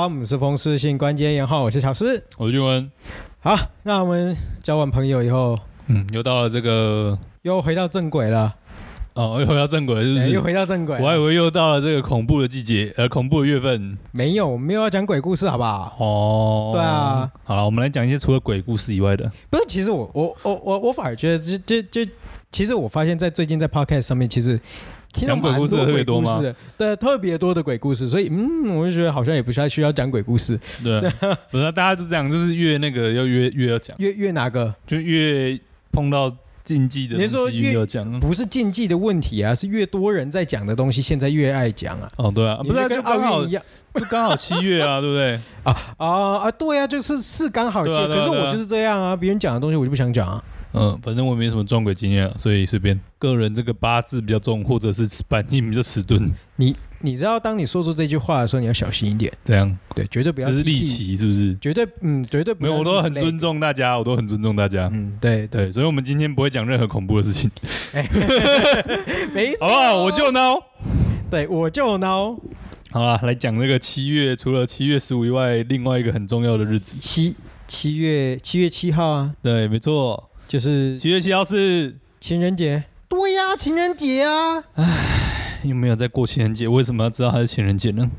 好，我们是风湿性关节炎后，我是小诗，我是俊文。好，那我们交完朋友以后，嗯，又到了这个，又回到正轨了。哦，又回到正轨了，是不是？又回到正轨。我还以为又到了这个恐怖的季节，呃，恐怖的月份。没有，我们没有要讲鬼故事，好不好？哦，对啊。好了，我们来讲一些除了鬼故事以外的。不是，其实我我我我我反而觉得，就就就，其实我发现，在最近在 Podcast 上面，其实。讲鬼故事特别多吗？对，特别多的鬼故事，所以嗯，我就觉得好像也不太需要讲鬼故事。对，不是，大家就这样，就是越那个要越越要讲，越越哪个就越碰到禁忌的你说越要讲，不是禁忌的问题啊，是越多人在讲的东西，现在越爱讲啊。哦，对啊，不是跟奥运一样，就刚好七月啊，对不对？啊啊啊，对啊，就是是刚好七月，可是我就是这样啊，别人讲的东西我就不想讲啊。嗯，反正我没什么撞鬼经验，所以随便。个人这个八字比较重，或者是反应比较迟钝。你你知道，当你说出这句话的时候，你要小心一点。这样，对，绝对不要。这是利奇，是不是？绝对，嗯，绝对不要。没有，我都很尊重大家，我都很尊重大家。嗯，对对，所以我们今天不会讲任何恐怖的事情。没错。我就孬。对，我就孬。好了，来讲那个七月，除了七月十五以外，另外一个很重要的日子。七七月七月七号啊？对，没错。就是七月七号是情人节，对呀，情人节啊！唉，又没有在过情人节，为什么要知道它是情人节呢？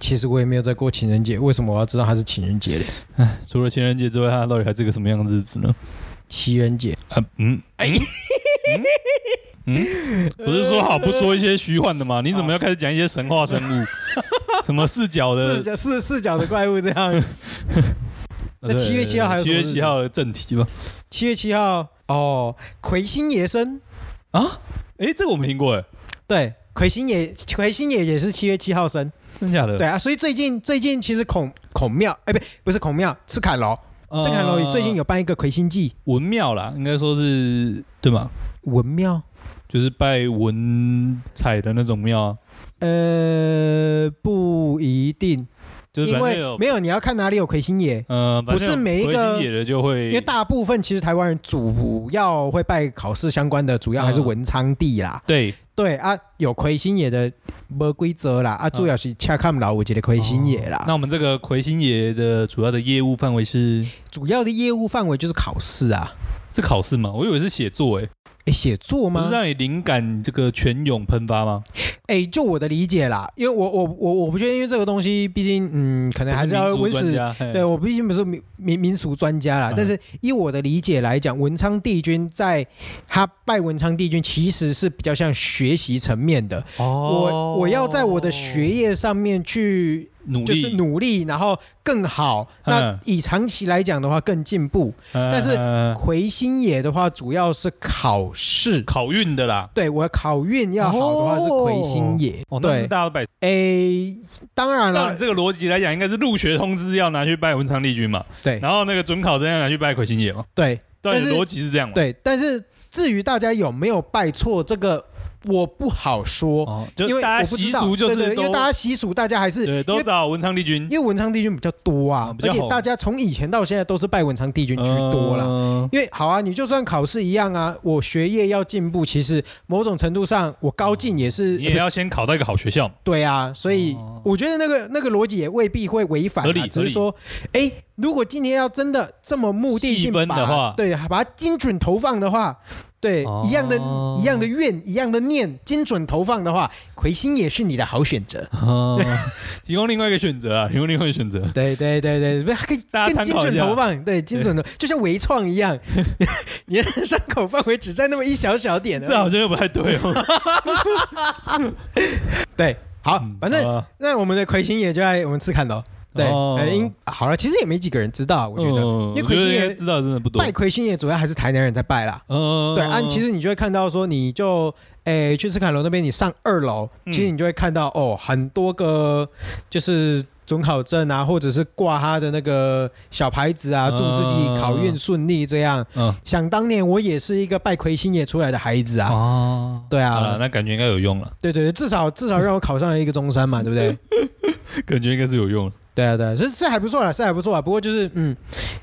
其实我也没有在过情人节，为什么我要知道它是情人节呢？唉，除了情人节之外，它到底还是个什么样的日子呢？情人节啊，嗯，哎，嗯，不是说好不说一些虚幻的吗？你怎么要开始讲一些神话生物？什么四角的？四角四四脚的怪物这样？那七月七号还有？七月七号的正题吧。七月七号哦，魁星爷生啊？哎，这个我没听过哎。对，魁星爷，魁星爷也是七月七号生，真假的？对啊，所以最近最近其实孔孔庙，哎，不不是孔庙，赤坎楼，赤坎楼最近有办一个魁星祭，文庙啦，应该说是对吗？文庙就是拜文采的那种庙啊。呃，不一定。因为没有，你要看哪里有魁星爷，呃，不是每一个魁星爷的就会，因为大部分其实台湾人主要会拜考试相关的，主要还是文昌帝啦。对对啊，有魁星爷的没规则啦，啊，主要是恰看老五级的魁星爷啦。那我们这个魁星爷的主要的业务范围是？主要的业务范围就是考试啊，是考试吗？我以为是写作诶。诶，写作吗？不是让你灵感这个泉涌喷发吗？诶，就我的理解啦，因为我我我我不确定，因为这个东西毕竟嗯，可能还是要文史。对，我毕竟不是民民民俗专家啦，但是以我的理解来讲，文昌帝君在他拜文昌帝君，其实是比较像学习层面的。哦，我我要在我的学业上面去。努力就是努力，然后更好。那以长期来讲的话，更进步。但是魁星爷的话，主要是考试、考运的啦。对，我考运要好的话是魁星爷。哦，对，大家都拜。诶，当然了，照这个逻辑来讲，应该是入学通知要拿去拜文昌帝君嘛。对。然后那个准考证要拿去拜魁星爷嘛。对。但是逻辑是这样。对，但是至于大家有没有拜错这个？我不好说，哦、就因为大家习俗就是因为大家习俗，大家还是都找文昌帝君，因为文昌帝君比较多啊，哦、而且大家从以前到现在都是拜文昌帝君居多了。嗯、因为好啊，你就算考试一样啊，我学业要进步，其实某种程度上我高进也是，你也要先考到一个好学校。对啊，所以我觉得那个那个逻辑也未必会违反，合理，只是说，哎，如果今天要真的这么目的性把的话，对，把它精准投放的话。对，一样的，一样的愿，一样的念，精准投放的话，魁星也是你的好选择。哦，提供另外一个选择啊，提供另外一个选择。对对对对，不是还可以更精准投放，对，精准的，就像微创一样，你的伤口范围只在那么一小小点。这好像又不太对哦。对，好，反正那我们的魁星也就在我们次看楼。对，呃，应好了，其实也没几个人知道，我觉得，因为魁星爷知道真的不多，拜魁星爷主要还是台南人在拜啦。嗯，对，啊其实你就会看到说，你就诶去斯凯楼那边，你上二楼，其实你就会看到哦，很多个就是准考证啊，或者是挂他的那个小牌子啊，祝自己考运顺利这样。嗯，想当年我也是一个拜魁星爷出来的孩子啊。哦，对啊，那感觉应该有用了。对对对，至少至少让我考上了一个中山嘛，对不对？感觉应该是有用。对啊，对啊，是是还不错啦，是还不错啊。不过就是，嗯，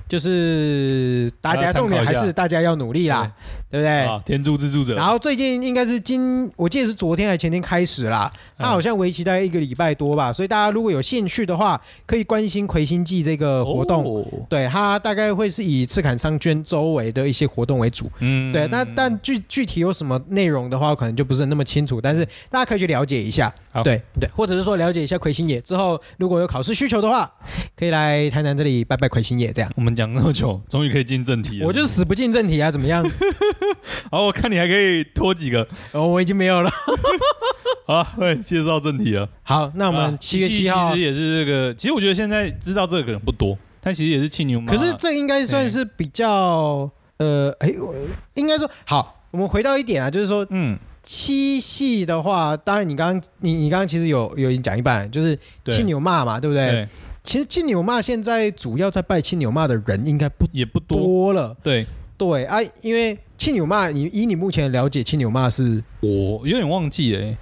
就是大家重点还是大家要努力啦，对不对？啊，天助自助者。然后最近应该是今，我记得是昨天还是前天开始啦，它好像为期大概一个礼拜多吧，所以大家如果有兴趣的话，可以关心魁星祭这个活动。哦、对，它大概会是以赤坎商圈周围的一些活动为主。嗯，对。那但具具体有什么内容的话，可能就不是那么清楚，但是大家可以去了解一下。好对对，或者是说了解一下魁星野之后，如果有考试需求的话，可以来台南这里拜拜魁星野这样。我们讲那么久，终于可以进正题了。我就是死不进正题啊，怎么样？好，我看你还可以拖几个。哦，我已经没有了。好，对，介绍正题了。好，那我们七月七号其实也是这个。其实我觉得现在知道这个可能不多，但其实也是青牛妈。可是这应该算是比较呃，哎，我应该说好。我们回到一点啊，就是说，嗯。七系的话，当然你刚刚你你刚刚其实有有已经讲一半了，就是青牛骂嘛，对，对不对？对，其实青牛骂现在主要在拜青牛骂的人应该不也不多了。对对啊，因为庆牛妈，你以你目前了解，七牛妈是？我有点忘记了，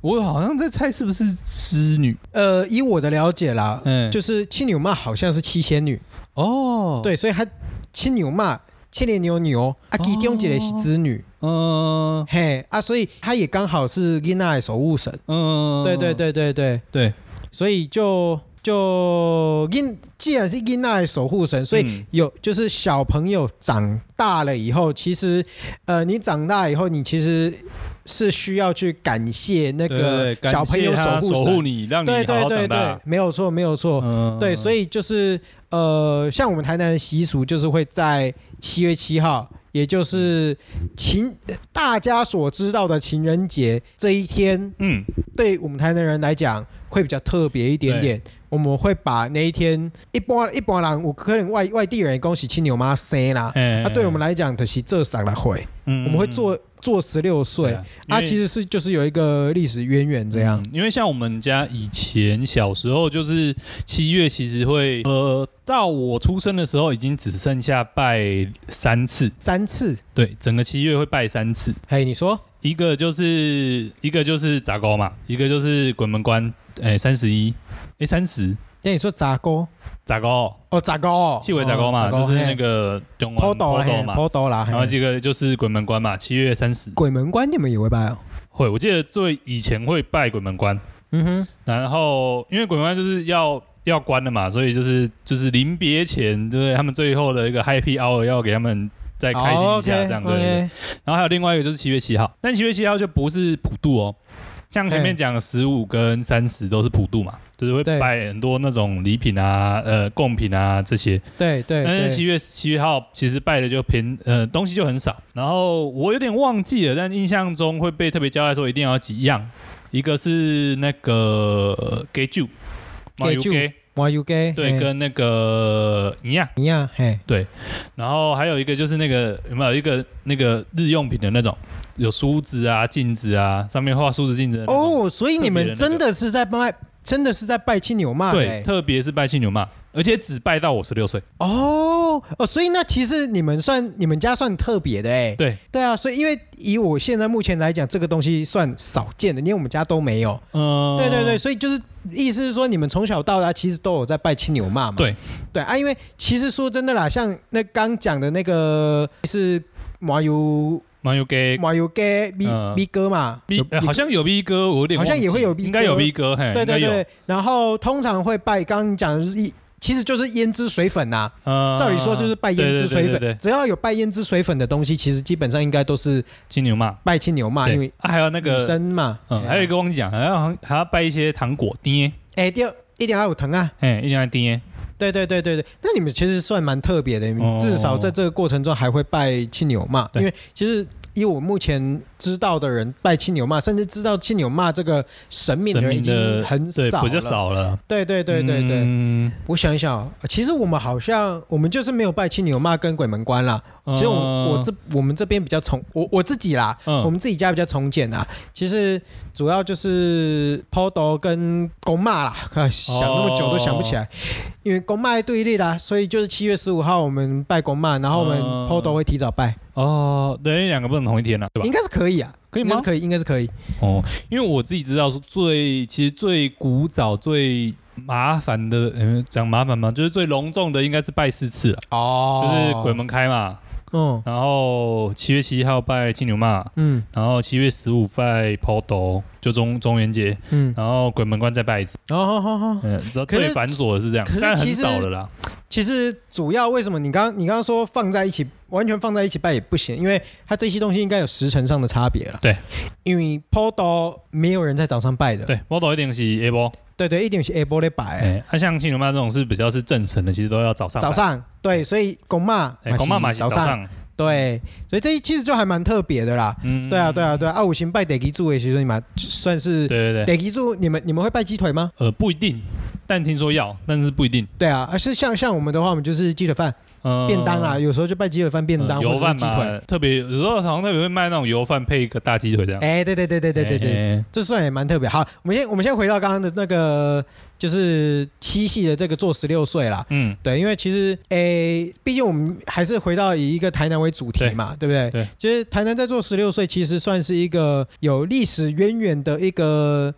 我好像在猜是不是织女？呃，以我的了解啦，嗯，就是七牛妈好像是七仙女。哦，对，所以她七牛妈。千年牛牛啊，其中一个是织女，嗯，嘿啊，所以他也刚好是囡仔的守护神，嗯，对对对对对。对，所以就就因既然是囡仔的守护神，所以有就是小朋友长大了以后，其实呃，你长大以后，你其实是需要去感谢那个小朋友守护守护你，让你好好长大，对对对对，没有错没有错，嗯，对，所以就是呃，像我们台南的习俗，就是会在。七月七号，也就是情大家所知道的情人节这一天，嗯，对我们台南人来讲会比较特别一点点。我们会把那一天一般一般人，我可能外外地人恭喜亲牛妈生啦，那对我们来讲就是这三了会，我们会做。做十六岁，啊其实是就是有一个历史渊源这样。因为像我们家以前小时候，就是七月其实会，呃，到我出生的时候已经只剩下拜三次，三次，对，整个七月会拜三次。嘿，你说，一个就是一个就是杂糕嘛，一个就是鬼门关，哎，三十一，哎，三十。那你说杂糕？杂糕哦，杂糕，七尾杂糕嘛，就是那个中坡道嘛，坡道啦。然后这个就是鬼门关嘛，七月三十。鬼门关你们也会拜哦？会，我记得最以前会拜鬼门关。嗯哼。然后因为鬼门关就是要要关的嘛，所以就是就是临别前，对他们最后的一个 Happy Hour 要给他们再开心一下，这样对。然后还有另外一个就是七月七号，但七月七号就不是普渡哦。像前面讲的十五跟三十都是普渡嘛，就是会拜很多那种礼品啊、呃贡品啊这些。对对。但是七月七月号其实拜的就偏呃东西就很少。然后我有点忘记了，但印象中会被特别交代说一定要几样，一个是那个给酒，给酒，麻油鸡，对，跟那个一样一样，嘿，对。然后还有一个就是那个有没有一个那个日用品的那种。有梳子啊，镜子啊，上面画梳子镜子。哦，所以你们真的是在拜，真的是在拜青牛妈。对，特别是拜青牛妈，而且只拜到我十六岁。哦哦，所以那其实你们算你们家算特别的哎。对对啊，所以因为以我现在目前来讲，这个东西算少见的，因为我们家都没有。嗯，对对对，所以就是意思是说，你们从小到大其实都有在拜青牛妈嘛。对对啊，因为其实说真的啦，像那刚讲的那个是麻油。麻油鸡，麻油鸡，B B 哥嘛，好像有 B 哥，我有点好像也会有 B 哥，应该有 B 哥，嘿，对对对。然后通常会拜，刚刚讲的是一，其实就是胭脂水粉呐。照理说就是拜胭脂水粉，只要有拜胭脂水粉的东西，其实基本上应该都是金牛嘛，拜金牛嘛，因为还有那个生嘛，嗯，还有一个忘记讲，还要还要拜一些糖果爹，哎，对，一定要有糖啊，哎，一定要爹，对对对对对。那你们其实算蛮特别的，至少在这个过程中还会拜亲牛嘛，因为其实。以我目前知道的人拜青牛骂，甚至知道青牛骂这个神明的人已经很少了，比较少了。对对对对对，嗯、我想一想，其实我们好像我们就是没有拜青牛骂跟鬼门关啦。其实我我这我们这边比较从我我自己啦，嗯、我们自己家比较从简啦。其实主要就是抛刀跟公骂啦，想那么久都想不起来，哦、因为公骂对立啦，所以就是七月十五号我们拜公骂，然后我们抛刀会提早拜。哦，对，两个不能同一天了，对吧？应该是可以啊，可以吗？可以，应该是可以。哦，因为我自己知道说最其实最古早最麻烦的，嗯，讲麻烦嘛？就是最隆重的应该是拜四次了哦，就是鬼门开嘛。嗯，然后七月七号拜青牛嘛，嗯，然后七月十五拜坡斗，就中中元节，嗯，然后鬼门关再拜一次。哦，好好好，嗯，最繁琐的是这样，但很少的啦。其实主要为什么你刚你刚刚说放在一起，完全放在一起拜也不行，因为它这些东西应该有时辰上的差别了。对，因为坡斗没有人在早上拜的。对，坡斗一定是 A 波。对对，一定是 A 波来拜。它像青龙妈这种是比较是正神的，其实都要早上。早上，对，所以公妈，公妈嘛早上。对，所以这其实就还蛮特别的啦。嗯，对啊，对啊，对啊。啊，五行拜得基柱的，其实你们算是对对对。得基柱，你们你们会拜鸡腿吗？呃，不一定，但听说要，但是不一定。对啊，而是像像我们的话，我们就是鸡腿饭。便当啦，有时候就拜鸡腿饭便当，油饭鸡腿，特别有时候好像特别会卖那种油饭配一个大鸡腿这样。哎，对对对对对对对，这算也蛮特别。好，我们先我们先回到刚刚的那个，就是七系的这个做十六岁啦。嗯，对，因为其实哎，毕竟我们还是回到以一个台南为主题嘛，对不对？对，其实台南在做十六岁，其实算是一个有历史渊源的一个。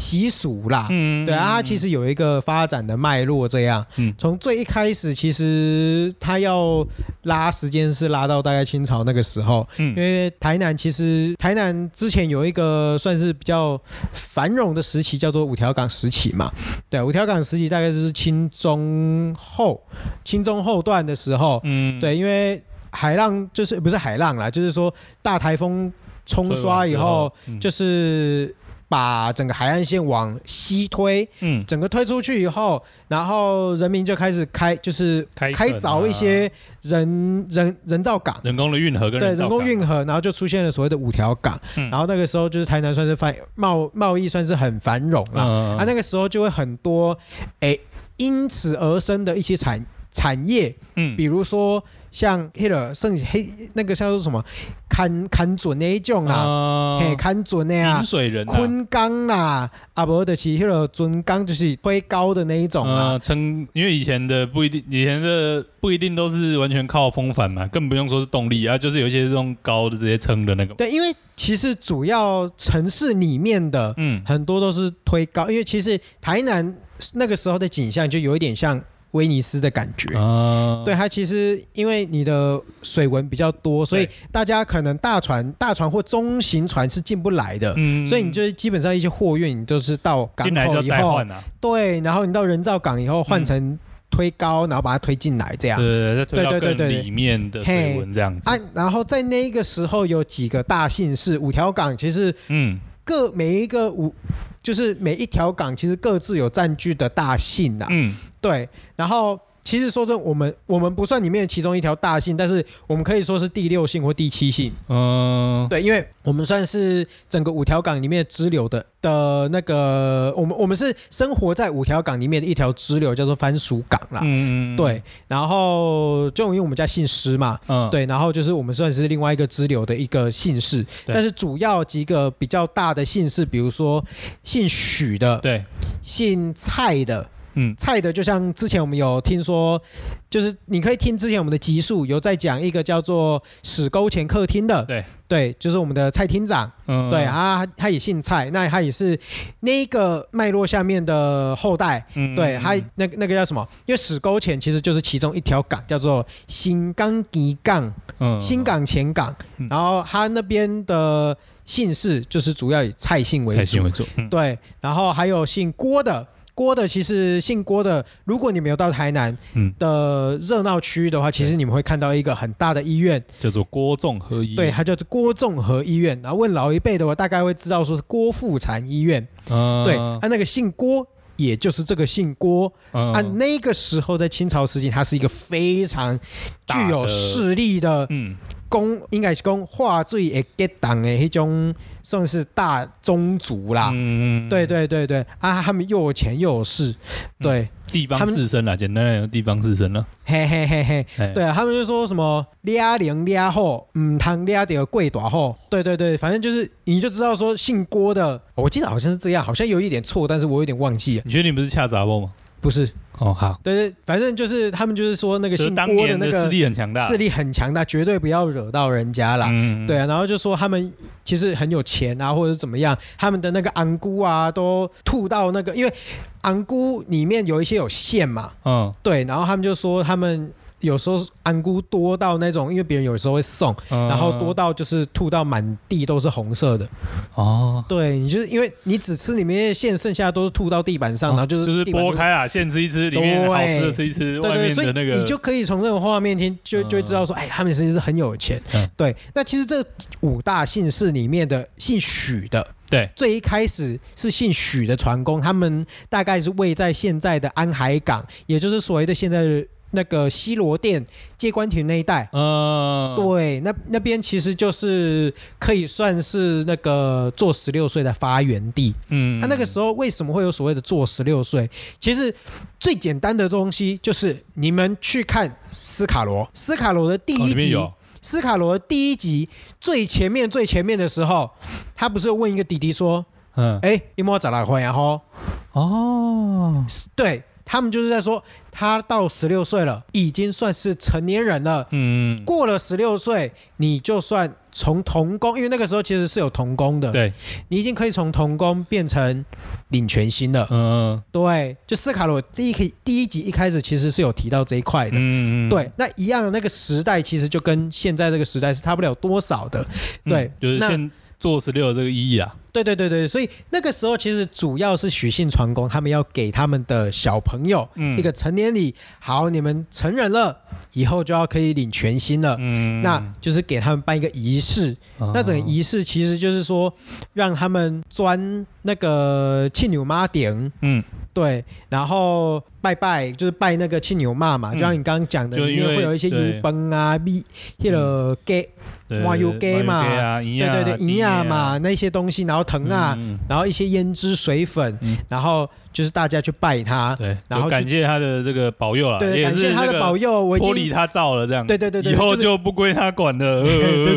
习俗啦，嗯，对啊，它其实有一个发展的脉络，这样，嗯，从最一开始，其实它要拉时间是拉到大概清朝那个时候，嗯，因为台南其实台南之前有一个算是比较繁荣的时期，叫做五条港时期嘛，对，五条港时期大概就是清中后，清中后段的时候，嗯，对，因为海浪就是不是海浪啦，就是说大台风冲刷以后，就是。把整个海岸线往西推，嗯，整个推出去以后，然后人民就开始开，就是开凿一些人人人造港，人工的运河跟对人工运河，然后就出现了所谓的五条港，嗯、然后那个时候就是台南算是繁贸贸易算是很繁荣了，嗯、啊，那个时候就会很多，哎，因此而生的一些产产业，嗯，比如说。像黑了剩黑那个叫做什么，看看准那一种啦，嘿，看准的啦，水人，昆岗啦，啊不的是迄个准钢就是推高的那一种啊，撑，因为以前的不一定，以前的不一定都是完全靠风帆嘛，更不用说是动力啊，就是有一些这种高的直接撑的那个。对，因为其实主要城市里面的，嗯，很多都是推高，因为其实台南那个时候的景象就有一点像。威尼斯的感觉，啊、对它其实因为你的水文比较多，所以大家可能大船、大船或中型船是进不来的，嗯、所以你就是基本上一些货运你都是到港口以后，啊、对，然后你到人造港以后换成推高，然后把它推进来这样，对对对对，里面的水文这样子。啊，然后在那个时候有几个大姓氏，五条港其实，嗯，各每一个五。就是每一条港其实各自有占据的大姓呐，嗯，对。然后其实说真，我们我们不算里面的其中一条大姓，但是我们可以说是第六姓或第七姓，嗯，对，因为我们算是整个五条港里面支流的的那个，我们我们是生活在五条港里面的一条支流，叫做番薯港啦，嗯，对。然后就因为我们家姓施嘛，嗯，对。然后就是我们算是另外一个支流的一个姓氏，但是主要几个比较大的姓氏，比如说姓许的，对，姓蔡的。嗯，菜的就像之前我们有听说，就是你可以听之前我们的集数有在讲一个叫做史沟前客厅的，对。对，就是我们的蔡厅长，嗯，对啊，他也姓蔡，那他也是那个脉络下面的后代，嗯，对他那个那个叫什么？因为史沟前其实就是其中一条港，叫做新港吉港，嗯，新港前港，然后他那边的姓氏就是主要以蔡姓为主，蔡姓为主，嗯，对，然后还有姓郭的。郭的其实姓郭的，如果你没有到台南的热闹区域的话，嗯、其实你们会看到一个很大的医院，叫做郭仲和医院。对，它叫做郭仲和医院。然后问老一辈的话，大概会知道说是郭富产医院。嗯、对，啊，那个姓郭，也就是这个姓郭。嗯、啊，那个时候在清朝时期，他是一个非常具有势力的，嗯。公应该是讲话最会结党的迄种，算是大宗族啦。嗯，对对对对，啊，他们又有钱又有势，对，地方士绅啦，简单来讲，地方士绅了。嘿嘿嘿嘿，对啊，他们就说什么俩零俩后，嗯，汤俩的贵大后，对对对，反正就是你就知道说姓郭的，我记得好像是这样，好像有一点错，但是我有点忘记了。你确定不是恰杂不吗？不是。哦，好，对对，反正就是他们就是说那个姓郭的那个势力很强大，势力很强大，绝对不要惹到人家啦。嗯，对啊，然后就说他们其实很有钱啊，或者怎么样，他们的那个昂姑啊都吐到那个，因为昂姑里面有一些有线嘛，嗯，对，然后他们就说他们。有时候安菇多到那种，因为别人有时候会送，嗯、然后多到就是吐到满地都是红色的。哦，对，你就是因为你只吃里面的馅，剩下都是吐到地板上，哦、然后就是就是剥开啊，馅吃一吃，里面好吃的吃一吃，对对，对，所以你就可以从这种画面听就就会知道说，哎，他们其实际是很有钱。嗯、对，那其实这五大姓氏里面的姓许的，对，最一开始是姓许的船工，他们大概是位在现在的安海港，也就是所谓的现在的。那个西罗店接官亭那一带，嗯，对，那那边其实就是可以算是那个做十六岁的发源地，嗯，那那个时候为什么会有所谓的做十六岁？其实最简单的东西就是你们去看斯卡罗，斯卡罗的第一集，哦、斯卡罗的第一集最前面最前面的时候，他不是问一个弟弟说，嗯，哎，你莫找来回然后，哦，对。他们就是在说，他到十六岁了，已经算是成年人了。嗯，过了十六岁，你就算从童工，因为那个时候其实是有童工的。对，你已经可以从童工变成领全薪了。嗯，对，就斯卡罗第一第一集一开始其实是有提到这一块的。嗯，对，那一样的那个时代其实就跟现在这个时代是差不了多少的。对，就是现做十六这个意义啊。对对对对，所以那个时候其实主要是许姓船工，他们要给他们的小朋友一个成年礼。嗯、好，你们成人了以后就要可以领全薪了。嗯，那就是给他们办一个仪式。哦、那整个仪式其实就是说，让他们钻那个庆牛妈顶。嗯，对，然后拜拜，就是拜那个青牛妈嘛。嗯、就像你刚刚讲的，里面会有一些油崩啊、米、那个鸡。麻油鸡嘛，对对对，营养嘛，那些东西，然后藤啊，然后一些胭脂水粉，然后就是大家去拜他，对，然后感谢他的这个保佑了，对，感谢他的保佑，脱离他造了这样，对对对对，以后就不归他管了，对对对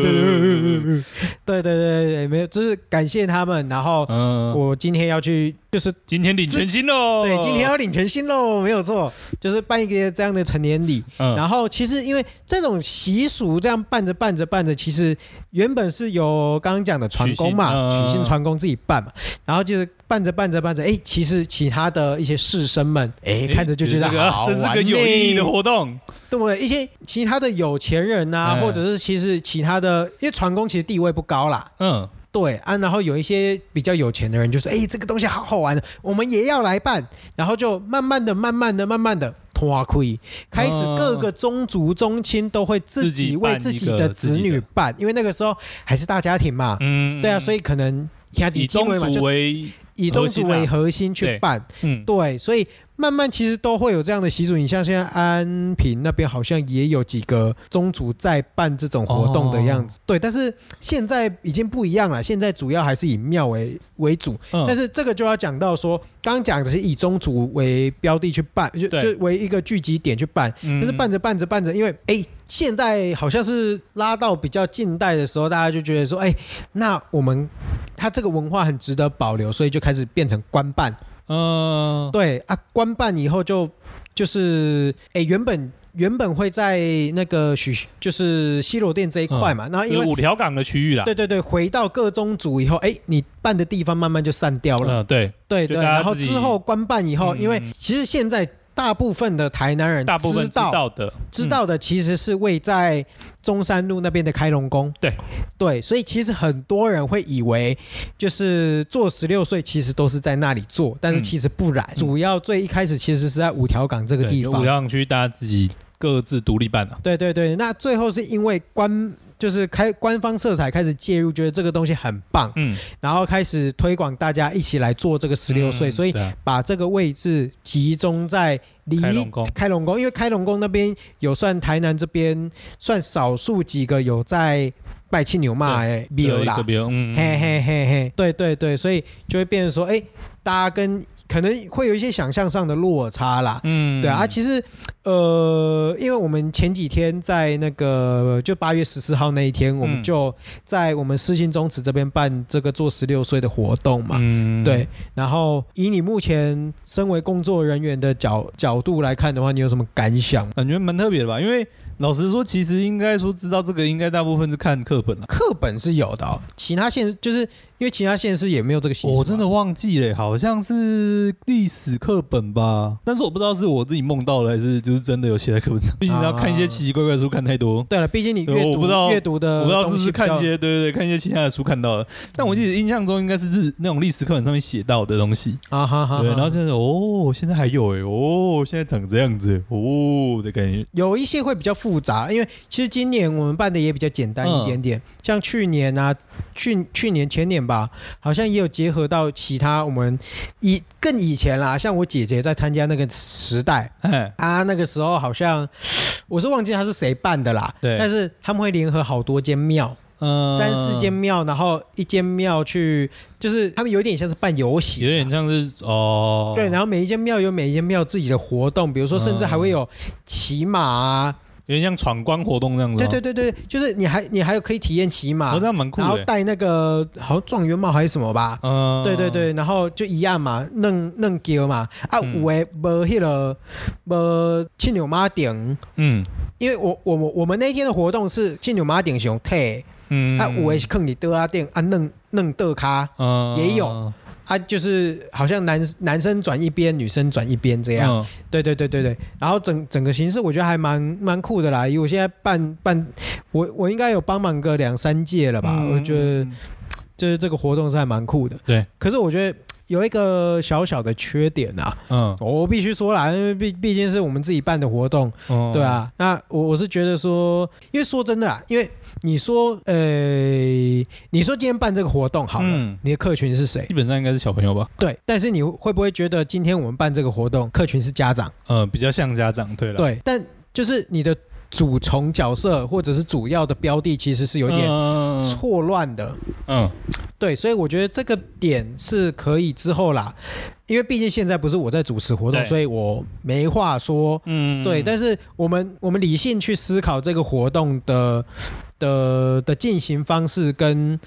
对对对，没有，就是感谢他们，然后我今天要去，就是今天领全新喽，对，今天要领全新喽，没有错，就是办一个这样的成年礼，然后其实因为这种习俗这样办着办着办着。其实原本是由刚刚讲的船工嘛，许姓船工自己办嘛，然后就是办着办着办着，哎，其实其他的一些士绅们，哎，看着就觉得好玩，这是个有意义的活动。对，一些其他的有钱人呐、啊，或者是其实其他的，因为船工其实地位不高啦。嗯，对啊，然后有一些比较有钱的人就说，哎，这个东西好好玩的，我们也要来办，然后就慢慢的、慢慢的、慢慢的。花亏，开始各个宗族宗亲都会自己为自己的子女办，因为那个时候还是大家庭嘛，嗯，对啊，所以可能以宗族为以宗族为核心去办，嗯，对，所以。慢慢其实都会有这样的习俗，你像现在安平那边好像也有几个宗族在办这种活动的样子，对。但是现在已经不一样了，现在主要还是以庙为为主。但是这个就要讲到说，刚刚讲的是以宗族为标的去办，就就为一个聚集点去办。但是办着办着办着，因为哎，现在好像是拉到比较近代的时候，大家就觉得说，哎，那我们它这个文化很值得保留，所以就开始变成官办。嗯，对啊，官办以后就就是，哎，原本原本会在那个许就是西罗店这一块嘛，嗯、然后因为五条港的区域啦，对对对，回到各宗族以后，哎，你办的地方慢慢就散掉了，嗯，对。对对，然后之后官办以后，嗯、因为其实现在。大部分的台南人，大部分知道的，知道的其实是位在中山路那边的开隆宫。对对，所以其实很多人会以为，就是做十六岁其实都是在那里做，但是其实不然。主要最一开始其实是在五条港这个地方，五条港区大家自己各自独立办的。对对对，那最后是因为官。就是开官方色彩开始介入，觉得这个东西很棒，嗯，然后开始推广，大家一起来做这个十六岁，嗯、所以把这个位置集中在离开龙宫，因为开龙宫那边有算台南这边算少数几个有在拜青牛嘛哎，庙啦，嗯、嘿嘿嘿嘿，对对对，所以就会变成说，哎，大家跟。可能会有一些想象上的落差啦，嗯，对啊，其实，呃，因为我们前几天在那个就八月十四号那一天，我们就在我们世新宗祠这边办这个做十六岁的活动嘛，嗯，对，然后以你目前身为工作人员的角角度来看的话，你有什么感想？感觉蛮特别的吧，因为老实说，其实应该说知道这个，应该大部分是看课本了。课本是有的，哦，其他县就是因为其他县市也没有这个习俗。我真的忘记了，好像是历史课本吧，但是我不知道是我自己梦到了，还是就是真的有写在课本上。毕竟要看一些奇奇怪怪的书看太多。对了，毕竟你阅读，我不知道阅读的，我不知道是不是看一些，对对对，看一些其他的书看到了。但我记得印象中应该是日那种历史课本上面写到的东西啊哈哈。对，然后就是哦，现在还有哎，哦，现在长这样子哦的感觉。有一些会比较复杂，因为。其实今年我们办的也比较简单一点点，嗯、像去年啊，去去年前年吧，好像也有结合到其他我们以更以前啦，像我姐姐在参加那个时代，嗯、啊，那个时候好像我是忘记他是谁办的啦，对，但是他们会联合好多间庙，嗯，三四间庙，然后一间庙去，就是他们有点像是办游戏，有点像是哦，对，然后每一间庙有每一间庙自己的活动，比如说甚至还会有骑马啊。有点像闯关活动这样子。对对对对，就是你还你还有可以体验骑马，哦、这样蛮酷的。然后戴那个好像状元帽还是什么吧。嗯。对对对，然后就一样嘛，弄弄叫嘛。啊，有诶无迄个无青牛马顶。嗯。因为我我我们那天的活动是青牛马顶熊退。嗯。啊，有诶是坑你德阿顶啊，弄弄德卡。嗯。也有。啊，就是好像男男生转一边，女生转一边这样。嗯、对对对对对。然后整整个形式我觉得还蛮蛮酷的啦，因为我现在办办，我我应该有帮忙个两三届了吧？嗯、我觉得就是这个活动是还蛮酷的。对。可是我觉得有一个小小的缺点啊，嗯，我必须说啦，因为毕毕竟是我们自己办的活动，嗯、对啊。那我我是觉得说，因为说真的啦，因为。你说，呃，你说今天办这个活动好了，嗯、你的客群是谁？基本上应该是小朋友吧。对，但是你会不会觉得今天我们办这个活动，客群是家长？呃，比较像家长，对了。对，但就是你的主从角色或者是主要的标的，其实是有点错乱的。嗯，对，所以我觉得这个点是可以之后啦，因为毕竟现在不是我在主持活动，所以我没话说。嗯，对，但是我们我们理性去思考这个活动的。的的进行方式跟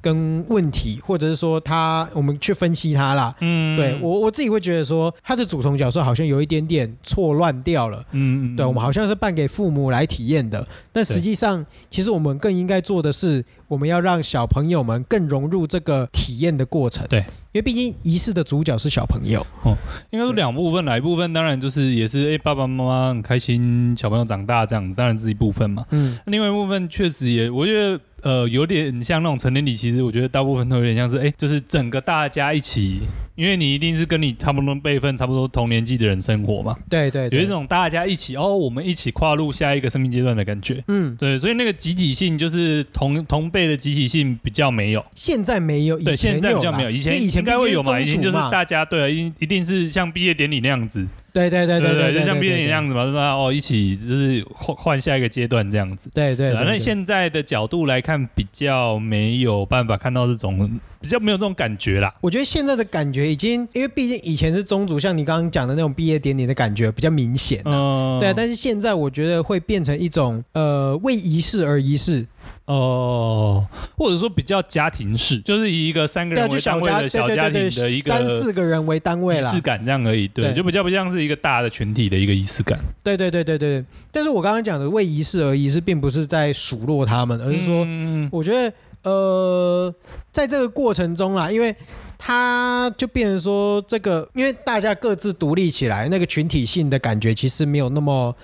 跟问题，或者是说他，我们去分析他啦。嗯，对我我自己会觉得说，他的主从角色好像有一点点错乱掉了。嗯，对，我们好像是办给父母来体验的，但实际上，其实我们更应该做的是，我们要让小朋友们更融入这个体验的过程。对。因为毕竟仪式的主角是小朋友哦，应该说两部分，哪一部分当然就是也是哎，爸爸妈妈很开心，小朋友长大这样子，当然是一部分嘛。嗯，另外一部分确实也，我觉得。呃，有点像那种成年礼，其实我觉得大部分都有点像是，哎，就是整个大家一起，因为你一定是跟你差不多辈分、差不多同年纪的人生活嘛。对，对对，有一种大家一起哦，我们一起跨入下一个生命阶段的感觉。嗯，对，所以那个集体性就是同同辈的集体性比较没有。现在没有，对，现在比较没有，以前以前应该会有嘛，以前就是大家对，一一定是像毕业典礼那样子。对对对对对，就像毕业那样子嘛，就是哦，一起就是换换下一个阶段这样子。对对，反正现在的角度来看，比较没有办法看到这种，比较没有这种感觉啦。我觉得现在的感觉已经，因为毕竟以前是宗族，像你刚刚讲的那种毕业典礼的感觉比较明显。嗯，对啊，但是现在我觉得会变成一种呃，为仪式而仪式。哦，或者说比较家庭式，就是以一个三个人为单位的小家庭的一个三四个人为单位仪式感这样而已，对，就比较不像是一个大的群体的一个仪式感。对对对对对，但是我刚刚讲的为仪式而仪式，并不是在数落他们，而是说，我觉得呃，在这个过程中啦，因为他就变成说这个，因为大家各自独立起来，那个群体性的感觉其实没有那么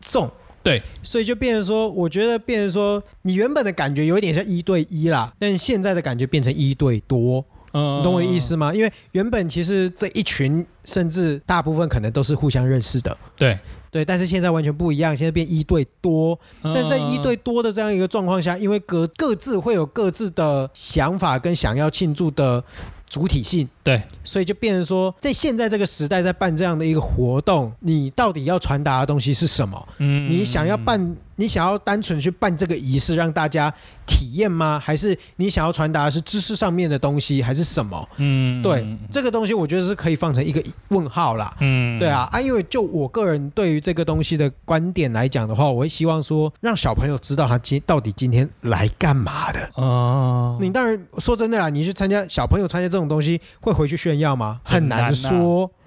重。对，所以就变成说，我觉得变成说，你原本的感觉有一点像一对一啦，但现在的感觉变成一对多，嗯，你懂我意思吗？因为原本其实这一群，甚至大部分可能都是互相认识的，对。对，但是现在完全不一样，现在变一对多，但是在一对多的这样一个状况下，因为各各自会有各自的想法跟想要庆祝的。主体性。对，所以就变成说，在现在这个时代，在办这样的一个活动，你到底要传达的东西是什么？嗯，你想要办，你想要单纯去办这个仪式让大家体验吗？还是你想要传达的是知识上面的东西，还是什么？嗯，对，这个东西我觉得是可以放成一个问号啦。嗯，对啊，啊，因为就我个人对于这个东西的观点来讲的话，我会希望说，让小朋友知道他今到底今天来干嘛的。哦，你当然说真的啦，你去参加小朋友参加这种东西会回去炫耀吗？很难说。很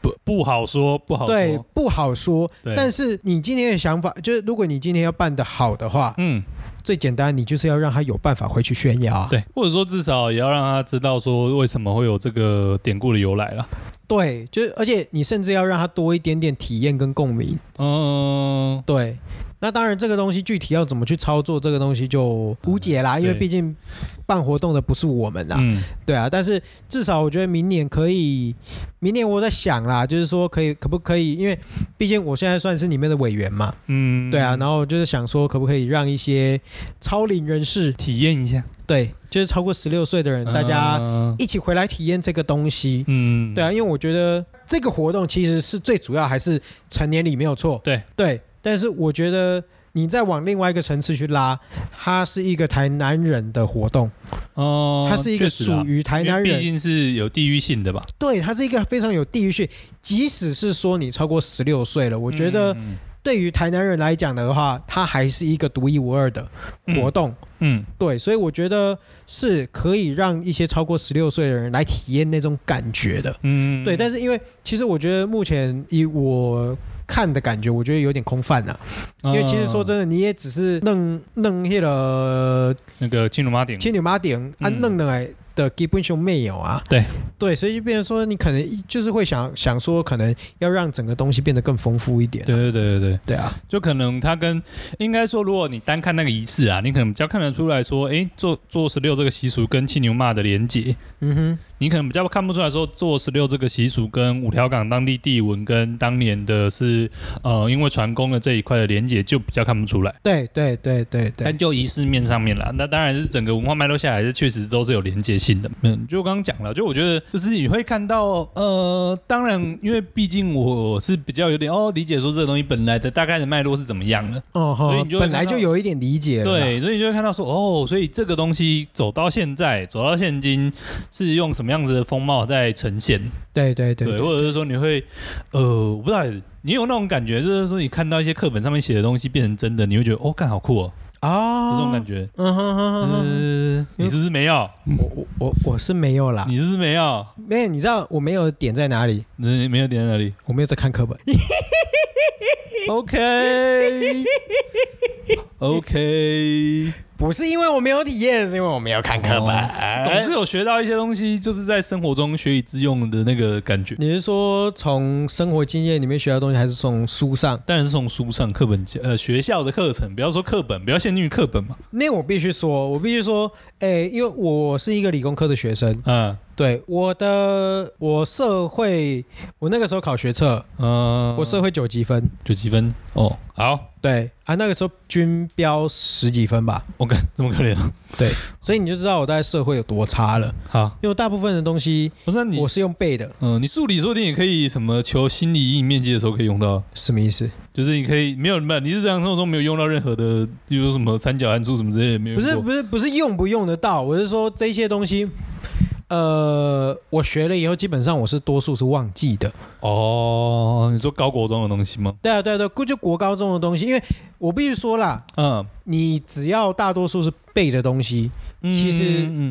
不不好说，不好说，对，不好说。但是你今天的想法就是，如果你今天要办得好的话，嗯，最简单，你就是要让他有办法回去炫耀，对，或者说至少也要让他知道说为什么会有这个典故的由来了。对，就是而且你甚至要让他多一点点体验跟共鸣。嗯，对。那当然，这个东西具体要怎么去操作，这个东西就无解啦，因为毕竟办活动的不是我们啦。嗯，对啊。但是至少我觉得明年可以，明年我在想啦，就是说可以可不可以？因为毕竟我现在算是里面的委员嘛。嗯，对啊。然后就是想说，可不可以让一些超龄人士体验一下？对，就是超过十六岁的人，大家一起回来体验这个东西。嗯，对啊。因为我觉得这个活动其实是最主要还是成年礼没有错。对对。但是我觉得你再往另外一个层次去拉，它是一个台南人的活动哦，它是一个属于台南人，毕竟是有地域性的吧？对，它是一个非常有地域性。即使是说你超过十六岁了，我觉得对于台南人来讲的话，它还是一个独一无二的活动。嗯，对，所以我觉得是可以让一些超过十六岁的人来体验那种感觉的。嗯，对。但是因为其实我觉得目前以我。看的感觉，我觉得有点空泛呐、啊，因为其实说真的，你也只是弄弄那个那个青牛马顶，青牛马顶啊，弄的哎。的基本上没有啊，对。对，所以就变成说，你可能就是会想想说，可能要让整个东西变得更丰富一点、啊。对对对对对，对啊，就可能他跟应该说，如果你单看那个仪式啊，你可能比较看得出来说，哎、欸，做做十六这个习俗跟青牛骂的连结，嗯哼，你可能比较看不出来说，做十六这个习俗跟五条港当地地文跟当年的是呃，因为船工的这一块的连接就比较看不出来。对对对对对，但就仪式面上面啦，那当然是整个文化脉络下来是确实都是有连接性的。嗯，就刚刚讲了，就我觉得就是你会看到，呃，当然，因为毕竟我是比较有点哦理解说这个东西本来的大概的脉络是怎么样的，哦，所以你就本来就有一点理解了，对，所以你就会看到说，哦，所以这个东西走到现在，走到现今是用什么样子的风貌在呈现？对对对，或者是说你会，呃，我不知道，你有那种感觉，就是说你看到一些课本上面写的东西变成真的，你会觉得哦，干好酷哦。啊，这种感觉，嗯哼哼哼，你是不是没有？我我我我是没有啦。你是不是没有？没有，你知道我没有点在哪里？你没有点在哪里？我没有在看课本。OK，OK。不是因为我没有体验，是因为我没有看课本。哦，总是有学到一些东西，就是在生活中学以致用的那个感觉。你是说从生活经验里面学到东西，还是从书上？当然是从书上课本呃学校的课程，不要说课本，不要限定于课本嘛。那我必须说，我必须说，哎、欸，因为我是一个理工科的学生，嗯。对我的，我社会，我那个时候考学测，嗯，我社会九级分，九级分，哦，好，对啊，那个时候均标十几分吧，我、看 这么可怜，对，所以你就知道我在社会有多差了。好，因为大部分的东西，不是你，我是用背的，嗯，你数理说不定也可以什么求心理阴影面积的时候可以用到，什么意思？就是你可以没有，没有，你是日常生活中没有用到任何的，比如说什么三角函数什么之类的，没有。不是不是不是用不用得到，我是说这些东西。呃，我学了以后，基本上我是多数是忘记的。哦，你说高国中的东西吗？对啊，对啊，对啊，就国高中的东西，因为我必须说啦，嗯，你只要大多数是背的东西，嗯、其实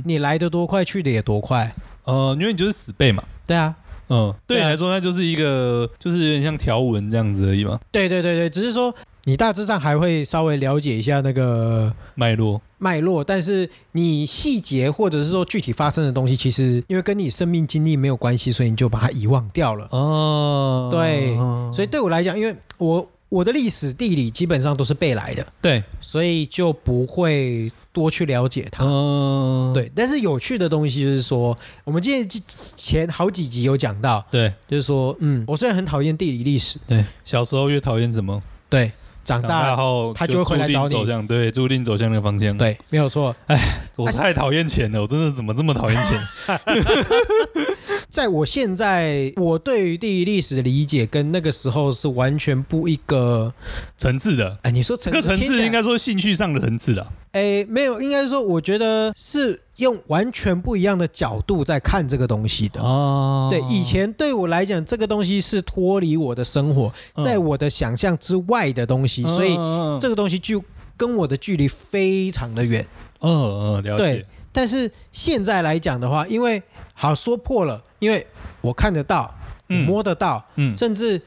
你来的多快，去的也多快。呃，因为你就是死背嘛。对啊，嗯，对你来说，那就是一个，就是有点像条文这样子而已嘛。对对对对，只是说。你大致上还会稍微了解一下那个脉络，脉络，但是你细节或者是说具体发生的东西，其实因为跟你生命经历没有关系，所以你就把它遗忘掉了。哦，对，所以对我来讲，因为我我的历史地理基本上都是背来的，对，所以就不会多去了解它。嗯，对，但是有趣的东西就是说，我们今天前好几集有讲到，对，就是说，嗯，我虽然很讨厌地理历史，对，小时候越讨厌什么？对。长大后，他就会回来找你。走向对，注定走向那个方向。对，没有错。哎，我太讨厌钱了，我真的怎么这么讨厌钱？在我现在，我对于地理历史的理解跟那个时候是完全不一个层次的。哎，你说层次，层次应该说兴趣上的层次了。哎，没有，应该是说，我觉得是用完全不一样的角度在看这个东西的。哦，对，以前对我来讲，这个东西是脱离我的生活，在我的想象之外的东西，所以这个东西就跟我的距离非常的远。嗯嗯，了解。对，但是现在来讲的话，因为好说破了，因为我看得到。嗯、摸得到，嗯，甚至，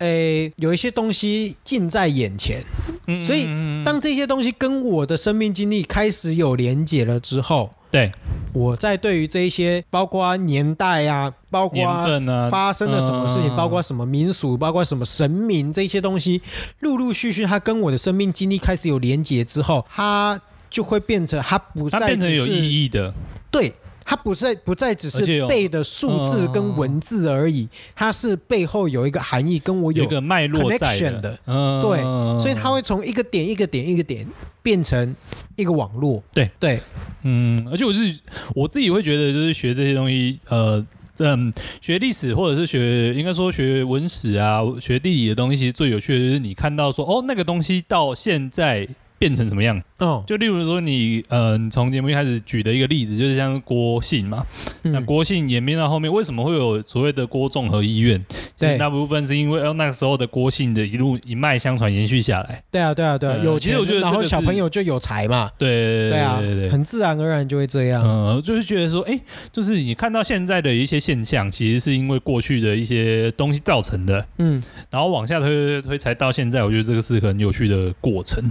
诶、欸，有一些东西近在眼前，嗯，所以当这些东西跟我的生命经历开始有连结了之后，对，我在对于这一些，包括年代啊，包括发生了什么事情，啊、包括什么民俗，包括什么神明这些东西，陆陆续续，它跟我的生命经历开始有连结之后，它就会变成，它不再变成有意义的，对。它不再不再只是背的数字跟文字而已，它是背后有一个含义，跟我有一个脉络在的。对，所以它会从一个点一个点一个点变成一个网络。对对，嗯，而且我是我自己会觉得，就是学这些东西，呃，嗯，学历史或者是学，应该说学文史啊，学地理的东西，最有趣的就是你看到说，哦，那个东西到现在。变成什么样？哦，就例如说你，呃，从节目一开始举的一个例子，就是像郭姓嘛。嗯、那郭姓演变到后面，为什么会有所谓的郭综合医院？对，大部分是因为哦，那个时候的郭姓的一路一脉相传延续下来。对啊，对啊，对啊，有钱，其实我觉得，然后小朋友就有才嘛。对，对啊，很自然而然就会这样。嗯，就是觉得说，哎，就是你看到现在的一些现象，其实是因为过去的一些东西造成的。嗯，然后往下推推推，才到现在，我觉得这个是很有趣的过程。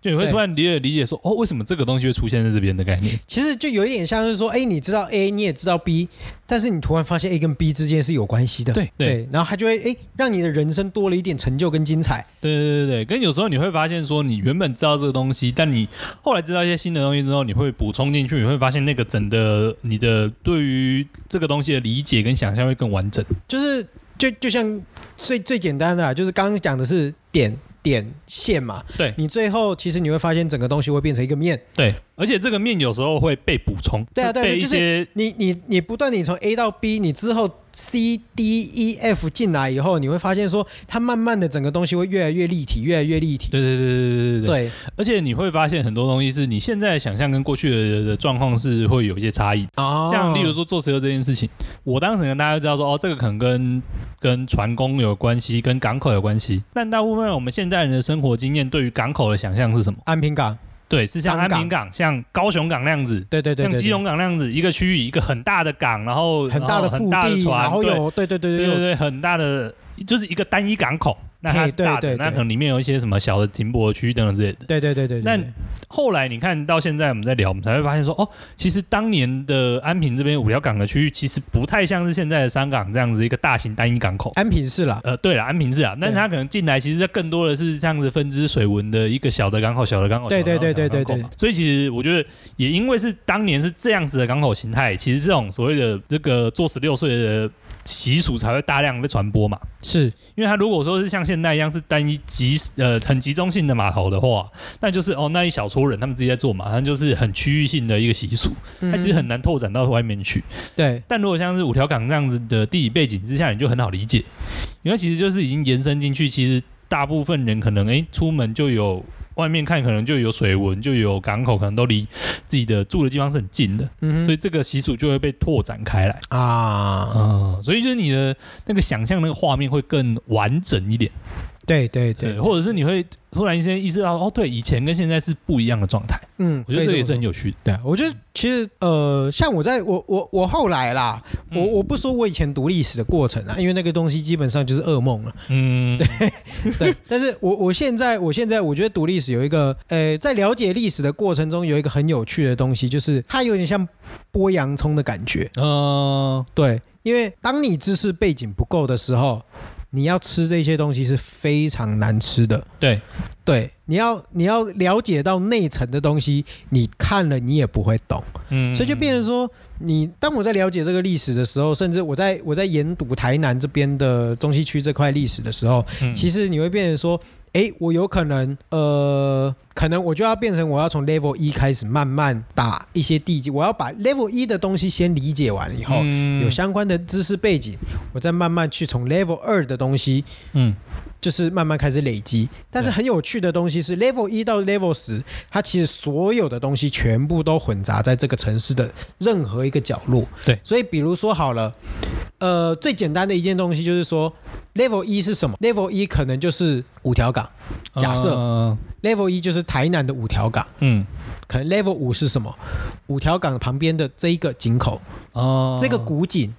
就你会突然理解理解说，哦，为什么这个东西会出现在这边的概念？其实就有一点像是说，哎，你知道 A，你也知道 B，但是你突然发现 A 跟 B 之间是有关系的。对对，然后他就会哎，让你的人生多了一点成就跟精彩。对对对对，跟有时候你会发现说，你原本知道这个东西，但你后来知道一些新的东西之后，你会补充进去，你会发现那个整的你的对于这个东西的理解跟想象会更完整。就是就就像最最简单的，啊就是刚刚讲的是点。点线嘛，对，你最后其实你会发现整个东西会变成一个面，对，而且这个面有时候会被补充，对啊，对，就是你你你不断你从 A 到 B，你之后。C D E F 进来以后，你会发现说，它慢慢的整个东西会越来越立体，越来越立体。对对对对对对对。而且你会发现很多东西是你现在的想象跟过去的的状况是会有一些差异。哦。像例如说做石油这件事情，我当时跟大家都知道说，哦，这个可能跟跟船工有关系，跟港口有关系。但大部分我们现在人的生活经验，对于港口的想象是什么？安平港。对，是像安平港，像高雄港那样子，对对对，对，像基隆港那样子，一个区域，一个很大的港，然后很大的腹地，然后有，对。对对对对对，很大的，就是一个单一港口。那它是大的，那可能里面有一些什么小的停泊区等等之类的。对对对对，对。那后来你看到现在我们在聊，我们才会发现说，哦，其实当年的安平这边五条港的区域，其实不太像是现在的三港这样子一个大型单一港口。安平是啦，呃，对了，安平是啊，但是它可能进来，其实更多的是这样子分支水文的一个小的港口，小的港口。对对对对对对。所以其实我觉得，也因为是当年是这样子的港口形态，其实这种所谓的这个做十六岁的。习俗才会大量被传播嘛，是因为它如果说是像现在一样是单一集呃很集中性的码头的话，那就是哦那一小撮人他们自己在做嘛，它就是很区域性的一个习俗，它其实很难拓展到外面去。对，但如果像是五条港这样子的地理背景之下，你就很好理解，因为其实就是已经延伸进去，其实大部分人可能哎出门就有。外面看可能就有水文，就有港口，可能都离自己的住的地方是很近的，嗯，所以这个习俗就会被拓展开来。啊，嗯，所以就是你的那个想象那个画面会更完整一点。对对对，对，或者是你会突然间意识到，哦，对，以前跟现在是不一样的状态。嗯，我觉得这也是很有趣的。对啊，我觉得其实呃，像我在我我我后来啦，嗯、我我不说我以前读历史的过程啊，因为那个东西基本上就是噩梦了。嗯，对 对。但是我我现在我现在我觉得读历史有一个，呃，在了解历史的过程中有一个很有趣的东西，就是它有点像剥洋葱的感觉。嗯、呃，对，因为当你知识背景不够的时候。你要吃这些东西是非常难吃的。对，对，你要你要了解到内层的东西，你看了你也不会懂。嗯，所以就变成说，你当我在了解这个历史的时候，甚至我在我在研读台南这边的中西区这块历史的时候，其实你会变成说。哎，我有可能，呃，可能我就要变成我要从 level 一开始慢慢打一些地基，我要把 level 一的东西先理解完以后，嗯、有相关的知识背景，我再慢慢去从 level 二的东西，嗯，就是慢慢开始累积。但是很有趣的东西是 level 一到 level 十，它其实所有的东西全部都混杂在这个城市的任何一个角落。对，所以比如说好了，呃，最简单的一件东西就是说。Level 一是什么？Level 一可能就是五条港，假设、uh, Level 一就是台南的五条港，嗯，可能 Level 五是什么？五条港旁边的这一个井口，哦，uh, 这个古井，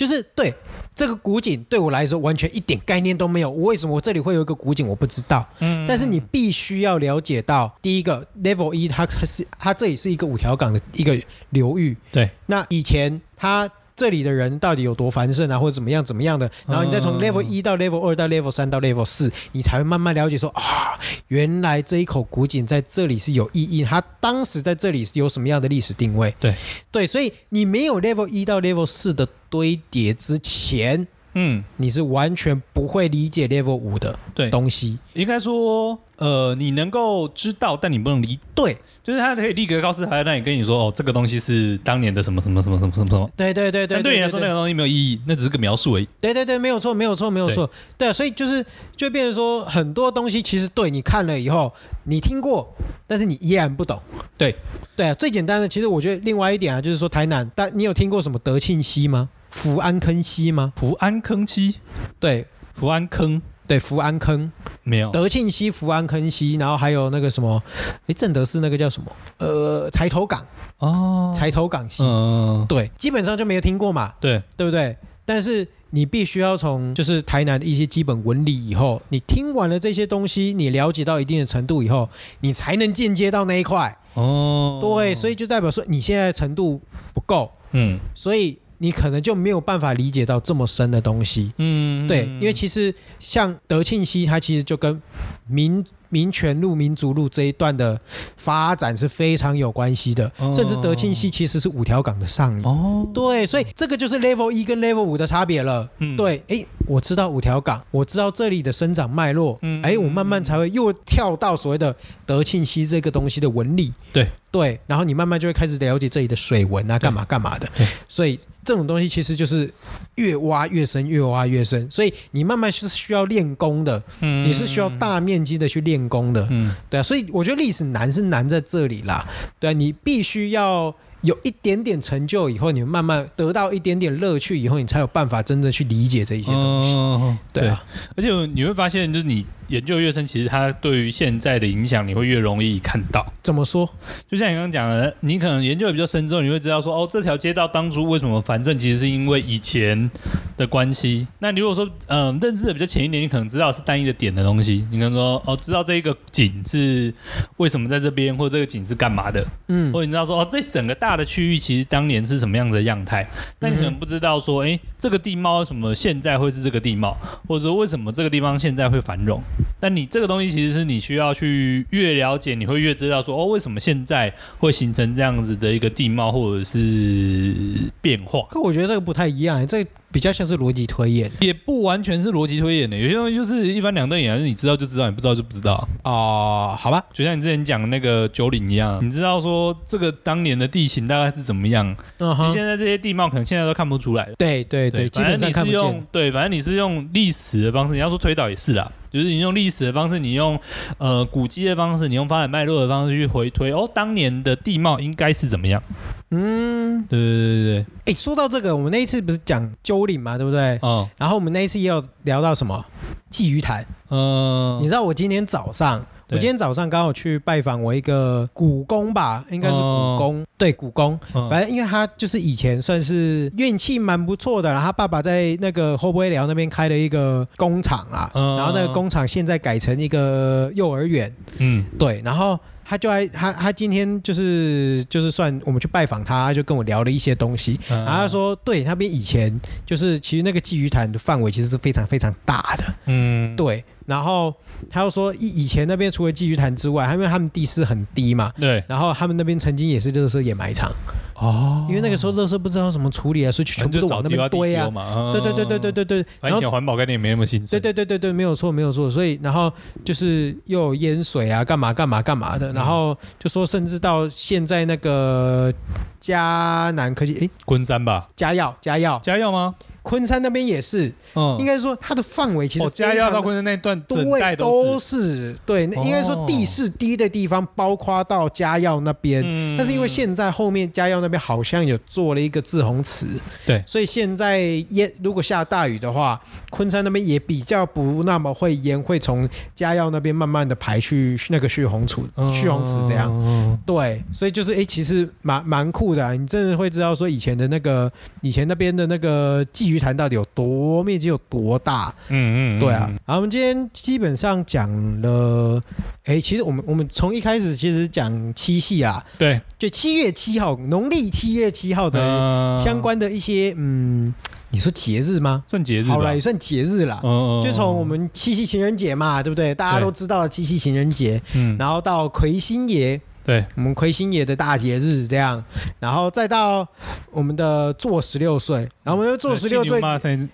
就是对。这个古井对我来说完全一点概念都没有。为什么我这里会有一个古井？我不知道。嗯，但是你必须要了解到，第一个 Level 一，它是它这里是一个五条港的一个流域。对，那以前它。这里的人到底有多繁盛啊，或者怎么样怎么样的？然后你再从 level 一到 level 二到 level 三到 level 四，你才会慢慢了解说啊，原来这一口古井在这里是有意义，它当时在这里是有什么样的历史定位？对对，所以你没有 level 一到 level 四的堆叠之前。嗯，你是完全不会理解 level 五的对东西。应该说，呃，你能够知道，但你不能理。对，就是他可以立刻告诉他，那你跟你说，哦，这个东西是当年的什么什么什么什么什么什么。对对对对。但对你来说，那个东西没有意义，那只是个描述而已。对对对，没有错，没有错，没有错。对啊，所以就是就变成说，很多东西其实对你看了以后，你听过，但是你依然不懂。对对啊，最简单的，其实我觉得另外一点啊，就是说台南，但你有听过什么德庆西吗？福安坑溪吗？福安坑溪，对，福安坑，对，福安坑没有。德庆溪、福安坑溪，然后还有那个什么，哎，正德是那个叫什么？呃，柴头港哦，柴头港溪，嗯，对，基本上就没有听过嘛，对，对不对？但是你必须要从就是台南的一些基本文理以后，你听完了这些东西，你了解到一定的程度以后，你才能间接到那一块哦。对，所以就代表说你现在的程度不够，嗯，所以。你可能就没有办法理解到这么深的东西，嗯，对，因为其实像德庆西，它其实就跟民民权路、民族路这一段的发展是非常有关系的，哦、甚至德庆西其实是五条港的上游，哦，对，所以这个就是 Level 一跟 Level 五的差别了，嗯，对，哎，我知道五条港，我知道这里的生长脉络，嗯，哎，我慢慢才会又跳到所谓的德庆西这个东西的纹理，对。对，然后你慢慢就会开始了解这里的水文啊，干嘛干嘛的，所以。这种东西其实就是越挖越深，越挖越深，所以你慢慢是需要练功的，嗯，你是需要大面积的去练功的，嗯，对啊，所以我觉得历史难是难在这里啦，对啊，你必须要。有一点点成就以后，你慢慢得到一点点乐趣以后，你才有办法真的去理解这一些东西。嗯、对啊，而且你会发现，就是你研究越深，其实它对于现在的影响，你会越容易看到。怎么说？就像你刚刚讲的，你可能研究的比较深之后，你会知道说，哦，这条街道当初为什么反正，其实是因为以前的关系。那你如果说，嗯、呃，认识的比较浅一点，你可能知道是单一的点的东西。你可能说，哦，知道这一个景是为什么在这边，或者这个景是干嘛的，嗯，或者你知道说，哦，这整个大。大的区域其实当年是什么样的样态？那你可能不知道说，哎，这个地貌为什么现在会是这个地貌，或者说为什么这个地方现在会繁荣？但你这个东西其实是你需要去越了解，你会越知道说，哦，为什么现在会形成这样子的一个地貌或者是变化？可我觉得这个不太一样，这。比较像是逻辑推演，也不完全是逻辑推演的。有些东西就是一翻两瞪眼，就是你知道就知道，你不知道就不知道。哦，好吧，就像你之前讲的那个九岭一样，你知道说这个当年的地形大概是怎么样？其实现在这些地貌可能现在都看不出来了。对对对，基本上看不见。对，反正你是用历史的方式，你要说推导也是啦，就是你用历史的方式，你用呃古迹的方式，你用发展脉络的方式去回推，哦，当年的地貌应该是怎么样？嗯，对对对对对。哎，说到这个，我们那一次不是讲鸠岭嘛，对不对？嗯。然后我们那一次也有聊到什么鲫鱼潭。嗯。你知道我今天早上，我今天早上刚好去拜访我一个古工吧，应该是古工，对，古工。反正因为他就是以前算是运气蛮不错的，然后他爸爸在那个后背寮那边开了一个工厂啊，然后那个工厂现在改成一个幼儿园。嗯。对，然后。他就还他他今天就是就是算我们去拜访他，他就跟我聊了一些东西，然后他说，对那边以前就是其实那个鲫鱼潭的范围其实是非常非常大的，嗯，对。然后他又说，以以前那边除了鲫鱼潭之外，因为他们地势很低嘛，对。然后他们那边曾经也是垃圾掩埋场，哦，因为那个时候垃圾不知道怎么处理啊，所以全部都往那边堆啊。对对对对对对对。以前环保概念也没那么新。对对对对对，没有错没有错。所以然后就是又有淹水啊，干嘛干嘛干嘛的。然后就说，甚至到现在那个嘉南科技，哎，昆山吧，嘉药嘉药嘉药吗？昆山那边也是，嗯，应该说它的范围其实嘉药到昆山那段整带都是。对，应该说地势低的地方，包括到嘉药那边，但是因为现在后面嘉药那边好像有做了一个滞洪池，对，所以现在淹如果下大雨的话，昆山那边也比较不那么会淹，会从嘉药那边慢慢的排去那个蓄洪池，蓄洪池这样，对，所以就是哎，其实蛮蛮酷的，你真的会知道说以前的那个以前那边的那个鱼潭到底有多面积有多大？嗯嗯，对啊。然后我们今天基本上讲了，哎，其实我们我们从一开始其实讲七夕啊，对，就七月七号，农历七月七号的相关的一些嗯。你说节日吗？算节日，好了，也算节日了。嗯，就从我们七夕情人节嘛，对不对？大家都知道的七夕情人节。嗯，然后到魁星爷，对，我们魁星爷的大节日这样，然后再到我们的做十六岁，然后我们就做十六岁，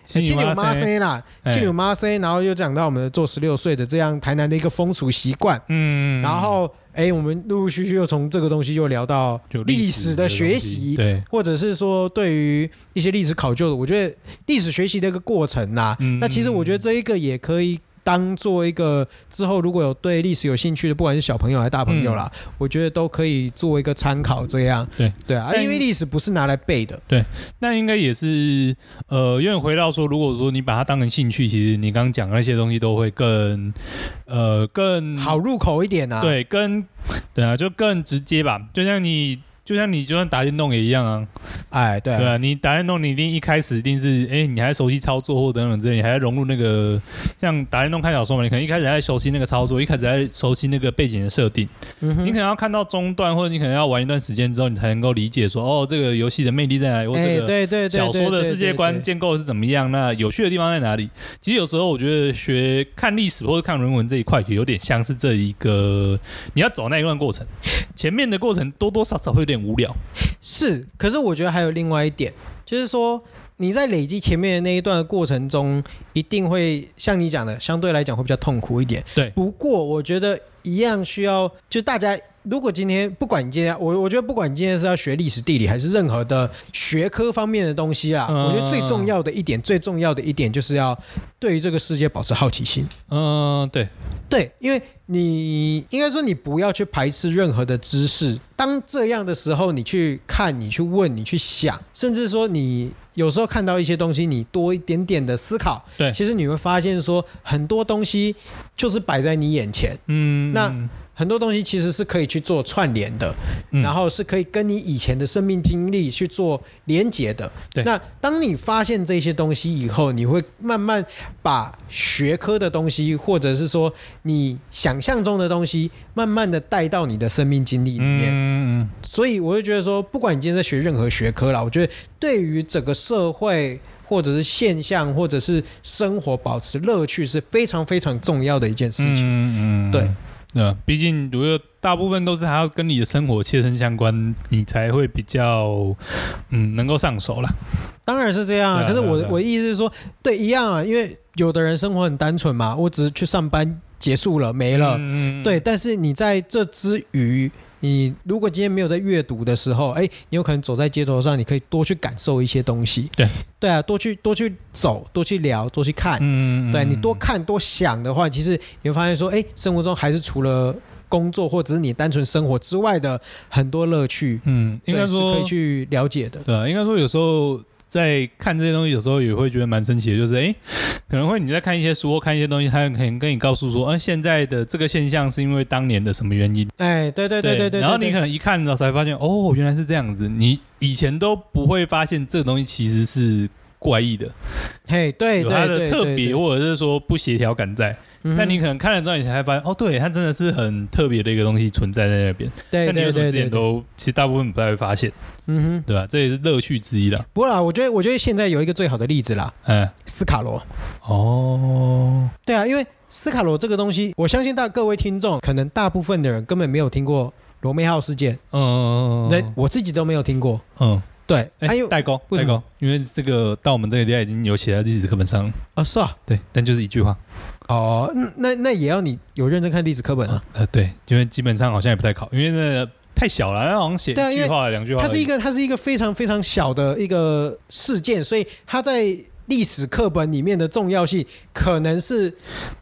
七扭妈生啦，七扭妈生，然后又讲到我们的做十六岁的这样台南的一个风俗习惯。嗯，然后。哎，我们陆陆续续又从这个东西又聊到历史的学习，对，或者是说对于一些历史考究的，我觉得历史学习的一个过程呐、啊，嗯、那其实我觉得这一个也可以。当做一个之后，如果有对历史有兴趣的，不管是小朋友还是大朋友啦，嗯、我觉得都可以做一个参考。这样，对对啊，因为历史不是拿来背的。对，那应该也是呃，因为回到说，如果说你把它当成兴趣，其实你刚刚讲的那些东西都会更呃更好入口一点啊。对，更对啊，就更直接吧。就像你。就像你就算打电动也一样啊，哎，对。啊，对啊，你打电动你一定一开始一定是，哎、欸，你还熟悉操作或等等之类，你还要融入那个，像打电动看小说嘛，你可能一开始还在熟悉那个操作，一开始还在熟悉那个背景的设定，嗯、哼。你可能要看到中段，或者你可能要玩一段时间之后，你才能够理解说，哦，这个游戏的魅力在哪里，或这个小说的世界观建构是怎么样，那有趣的地方在哪里？其实有时候我觉得学看历史或者看人文这一块，也有点像是这一个，你要走那一段过程，前面的过程多多少少会有点。无聊是，可是我觉得还有另外一点，就是说你在累积前面的那一段的过程中，一定会像你讲的，相对来讲会比较痛苦一点。对，不过我觉得一样需要，就大家。如果今天不管你今天我我觉得不管你今天是要学历史地理还是任何的学科方面的东西啦，嗯、我觉得最重要的一点最重要的一点就是要对于这个世界保持好奇心。嗯，对。对，因为你应该说你不要去排斥任何的知识，当这样的时候，你去看，你去问，你去想，甚至说你有时候看到一些东西，你多一点点的思考，对，其实你会发现说很多东西就是摆在你眼前。嗯，那。很多东西其实是可以去做串联的，嗯、然后是可以跟你以前的生命经历去做连接的。对，那当你发现这些东西以后，你会慢慢把学科的东西，或者是说你想象中的东西，慢慢的带到你的生命经历里面。嗯嗯。所以我就觉得说，不管你今天在学任何学科啦，我觉得对于整个社会或者是现象或者是生活保持乐趣是非常非常重要的一件事情。嗯嗯。对。那毕竟，如果大部分都是还要跟你的生活切身相关，你才会比较嗯能够上手啦。当然是这样啊，可是我我的意思是说，对，一样啊，因为有的人生活很单纯嘛，我只是去上班结束了没了，嗯，对。但是你在这之余。你如果今天没有在阅读的时候，哎，你有可能走在街头上，你可以多去感受一些东西。对，对啊，多去多去走，多去聊，多去看。嗯，对，你多看多想的话，其实你会发现说，哎，生活中还是除了工作或者是你单纯生活之外的很多乐趣。嗯，应该说是可以去了解的。对啊，应该说有时候。在看这些东西，有时候也会觉得蛮神奇的，就是哎，可能会你在看一些书或看一些东西，他可能跟你告诉说，嗯，现在的这个现象是因为当年的什么原因？哎，对对对对对。然后你可能一看到才发现，哦，原来是这样子。你以前都不会发现这东西其实是怪异的。嘿，对，有它的特别，或者是说不协调感在。但你可能看了之后，你才发现，哦，对，它真的是很特别的一个东西存在在那边。对，但你有时候之前都其实大部分不太会发现。嗯哼，对吧？这也是乐趣之一啦。不过啦，我觉得，我觉得现在有一个最好的例子啦。嗯，斯卡罗。哦，对啊，因为斯卡罗这个东西，我相信大各位听众，可能大部分的人根本没有听过罗密号事件。嗯嗯嗯嗯。那我自己都没有听过。嗯。对，还有代沟，代沟，因为这个到我们这个地方已经有写在历史课本上了啊，是啊，对，但就是一句话哦，那那也要你有认真看历史课本啊，呃，对，因为基本上好像也不太考，因为那太小了，那好像写一句话两句话，它是一个它是一个非常非常小的一个事件，所以它在历史课本里面的重要性可能是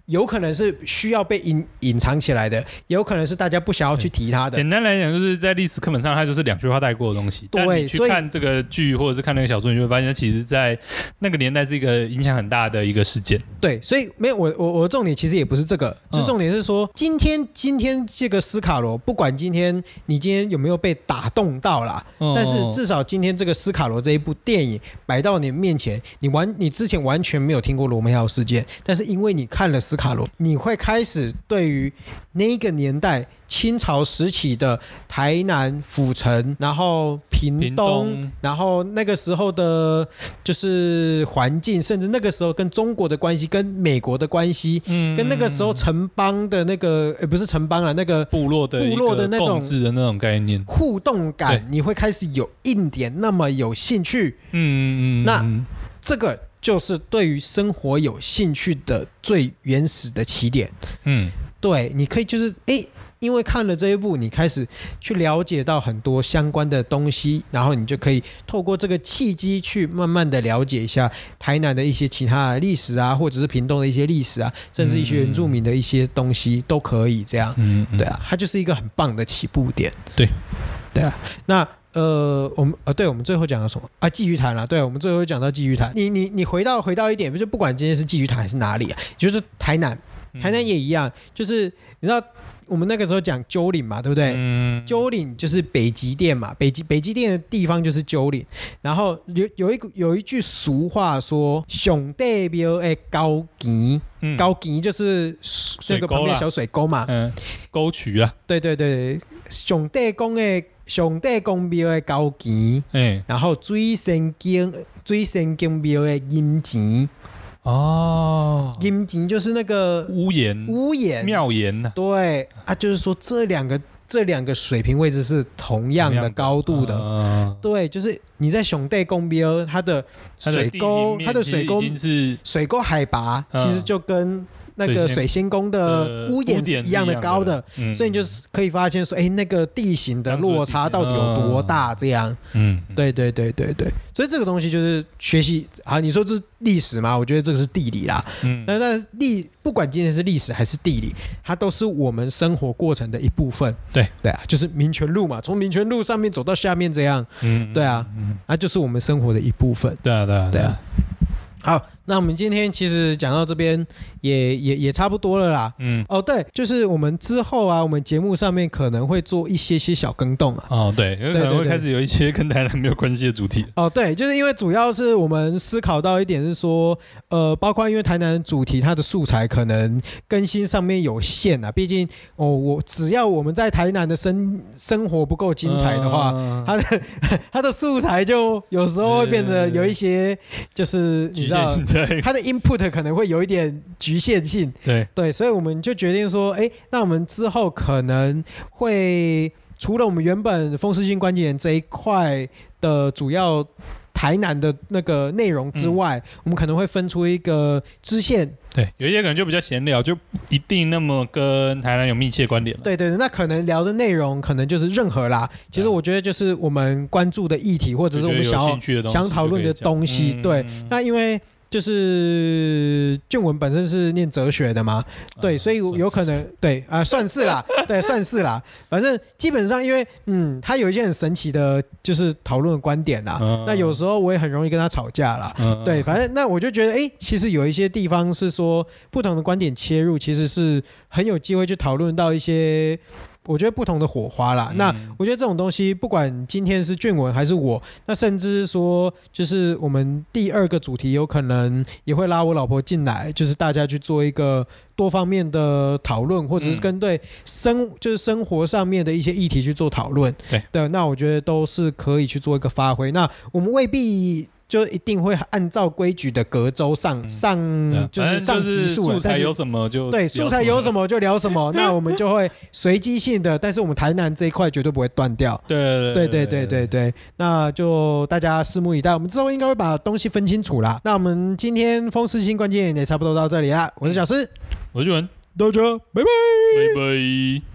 有可能是需要被隐隐藏起来的，也有可能是大家不想要去提它的。简单来讲，就是在历史课本上，它就是两句话带过的东西。对，你去看这个剧或者是看那个小说，你就会发现，其实，在那个年代是一个影响很大的一个事件。对，所以没有我我我的重点其实也不是这个，就重点是说，今天今天这个斯卡罗，不管今天你今天有没有被打动到啦，但是至少今天这个斯卡罗这一部电影摆到你面前，你完你之前完全没有听过罗梅奥事件，但是因为你看了斯卡罗，你会开始对于那个年代清朝时期的台南府城，然后屏东，屏东，然后那个时候的，就是环境，甚至那个时候跟中国的关系，跟美国的关系，嗯，跟那个时候城邦的那个，呃，不是城邦啊，那个部落的部落的那种的那种概念。互动感，你会开始有一点那么有兴趣，嗯嗯，那这个。就是对于生活有兴趣的最原始的起点，嗯，对，你可以就是哎，因为看了这一部，你开始去了解到很多相关的东西，然后你就可以透过这个契机去慢慢的了解一下台南的一些其他的历史啊，或者是屏东的一些历史啊，甚至一些原住民的一些东西都可以这样，嗯，对啊，它就是一个很棒的起步点，对，对啊，那。呃，我们呃，对，我们最后讲到什么啊？继续谈了，对，我们最后讲到鲫鱼潭。你你你回到回到一点，就不管今天是鲫鱼潭还是哪里啊，就是台南，台南也一样，就是你知道我们那个时候讲鸠岭嘛，对不对？嗯。鸠岭就是北极点嘛，北极北极点的地方就是鸠岭。然后有有一有一句俗话说，熊代表诶高级，高级就是那个旁边小水沟嘛，嗯，沟渠啊。对对对，熊代公诶。上帝公庙的高级，欸、然后最神经、最神经庙的阴钱。哦，阴钱就是那个屋檐。屋檐。庙檐呐，对啊，就是说这两个这两个水平位置是同样的高度的，呃、对，就是你在上帝公庙，它的水沟，它的水沟是水沟海拔，其实就跟。那个水仙宫的屋檐是一样的高的，所以你就是可以发现说，哎，那个地形的落差到底有多大？这样，嗯，对对对对对，所以这个东西就是学习啊。你说这是历史吗？我觉得这个是地理啦。嗯，但但历不管今天是历史还是地理，它都是我们生活过程的一部分。对对啊，就是民权路嘛，从民权路上面走到下面这样。嗯，对啊，那就是我们生活的一部分。对啊，对啊，对啊。好，那我们今天其实讲到这边也也也差不多了啦。嗯，哦对，就是我们之后啊，我们节目上面可能会做一些些小更动啊。哦对，有可能会开始有一些跟台南没有关系的主题。哦对，就是因为主要是我们思考到一点是说，呃，包括因为台南主题它的素材可能更新上面有限啊，毕竟哦，我只要我们在台南的生生活不够精彩的话，呃、它的 它的素材就有时候会变得有一些就是你知道。它的 input 可能会有一点局限性，对对，所以我们就决定说，哎，那我们之后可能会除了我们原本风湿性关节炎这一块的主要台南的那个内容之外，嗯、我们可能会分出一个支线，对，有一些可能就比较闲聊，就一定那么跟台南有密切关联了。对对，那可能聊的内容可能就是任何啦。其实我觉得就是我们关注的议题，或者是我们想要想讨论的东西。嗯、对，那因为。就是俊文本身是念哲学的嘛，对，所以有可能对啊，算是啦，对，算是啦。反正基本上，因为嗯，他有一些很神奇的，就是讨论的观点啦。那有时候我也很容易跟他吵架啦。对，反正那我就觉得，哎，其实有一些地方是说不同的观点切入，其实是很有机会去讨论到一些。我觉得不同的火花啦，那我觉得这种东西，不管今天是俊文还是我，那甚至说，就是我们第二个主题有可能也会拉我老婆进来，就是大家去做一个多方面的讨论，或者是跟对生就是生活上面的一些议题去做讨论。对对，那我觉得都是可以去做一个发挥。那我们未必。就一定会按照规矩的隔周上上，就是上集数了。素材有什么就对，素材有什么就聊什么。那我们就会随机性的，但是我们台南这一块绝对不会断掉。对对对对对对，那就大家拭目以待。我们之后应该会把东西分清楚啦。那我们今天风湿性关节炎也差不多到这里啦。我是小施，我是俊文，大家拜拜，拜拜。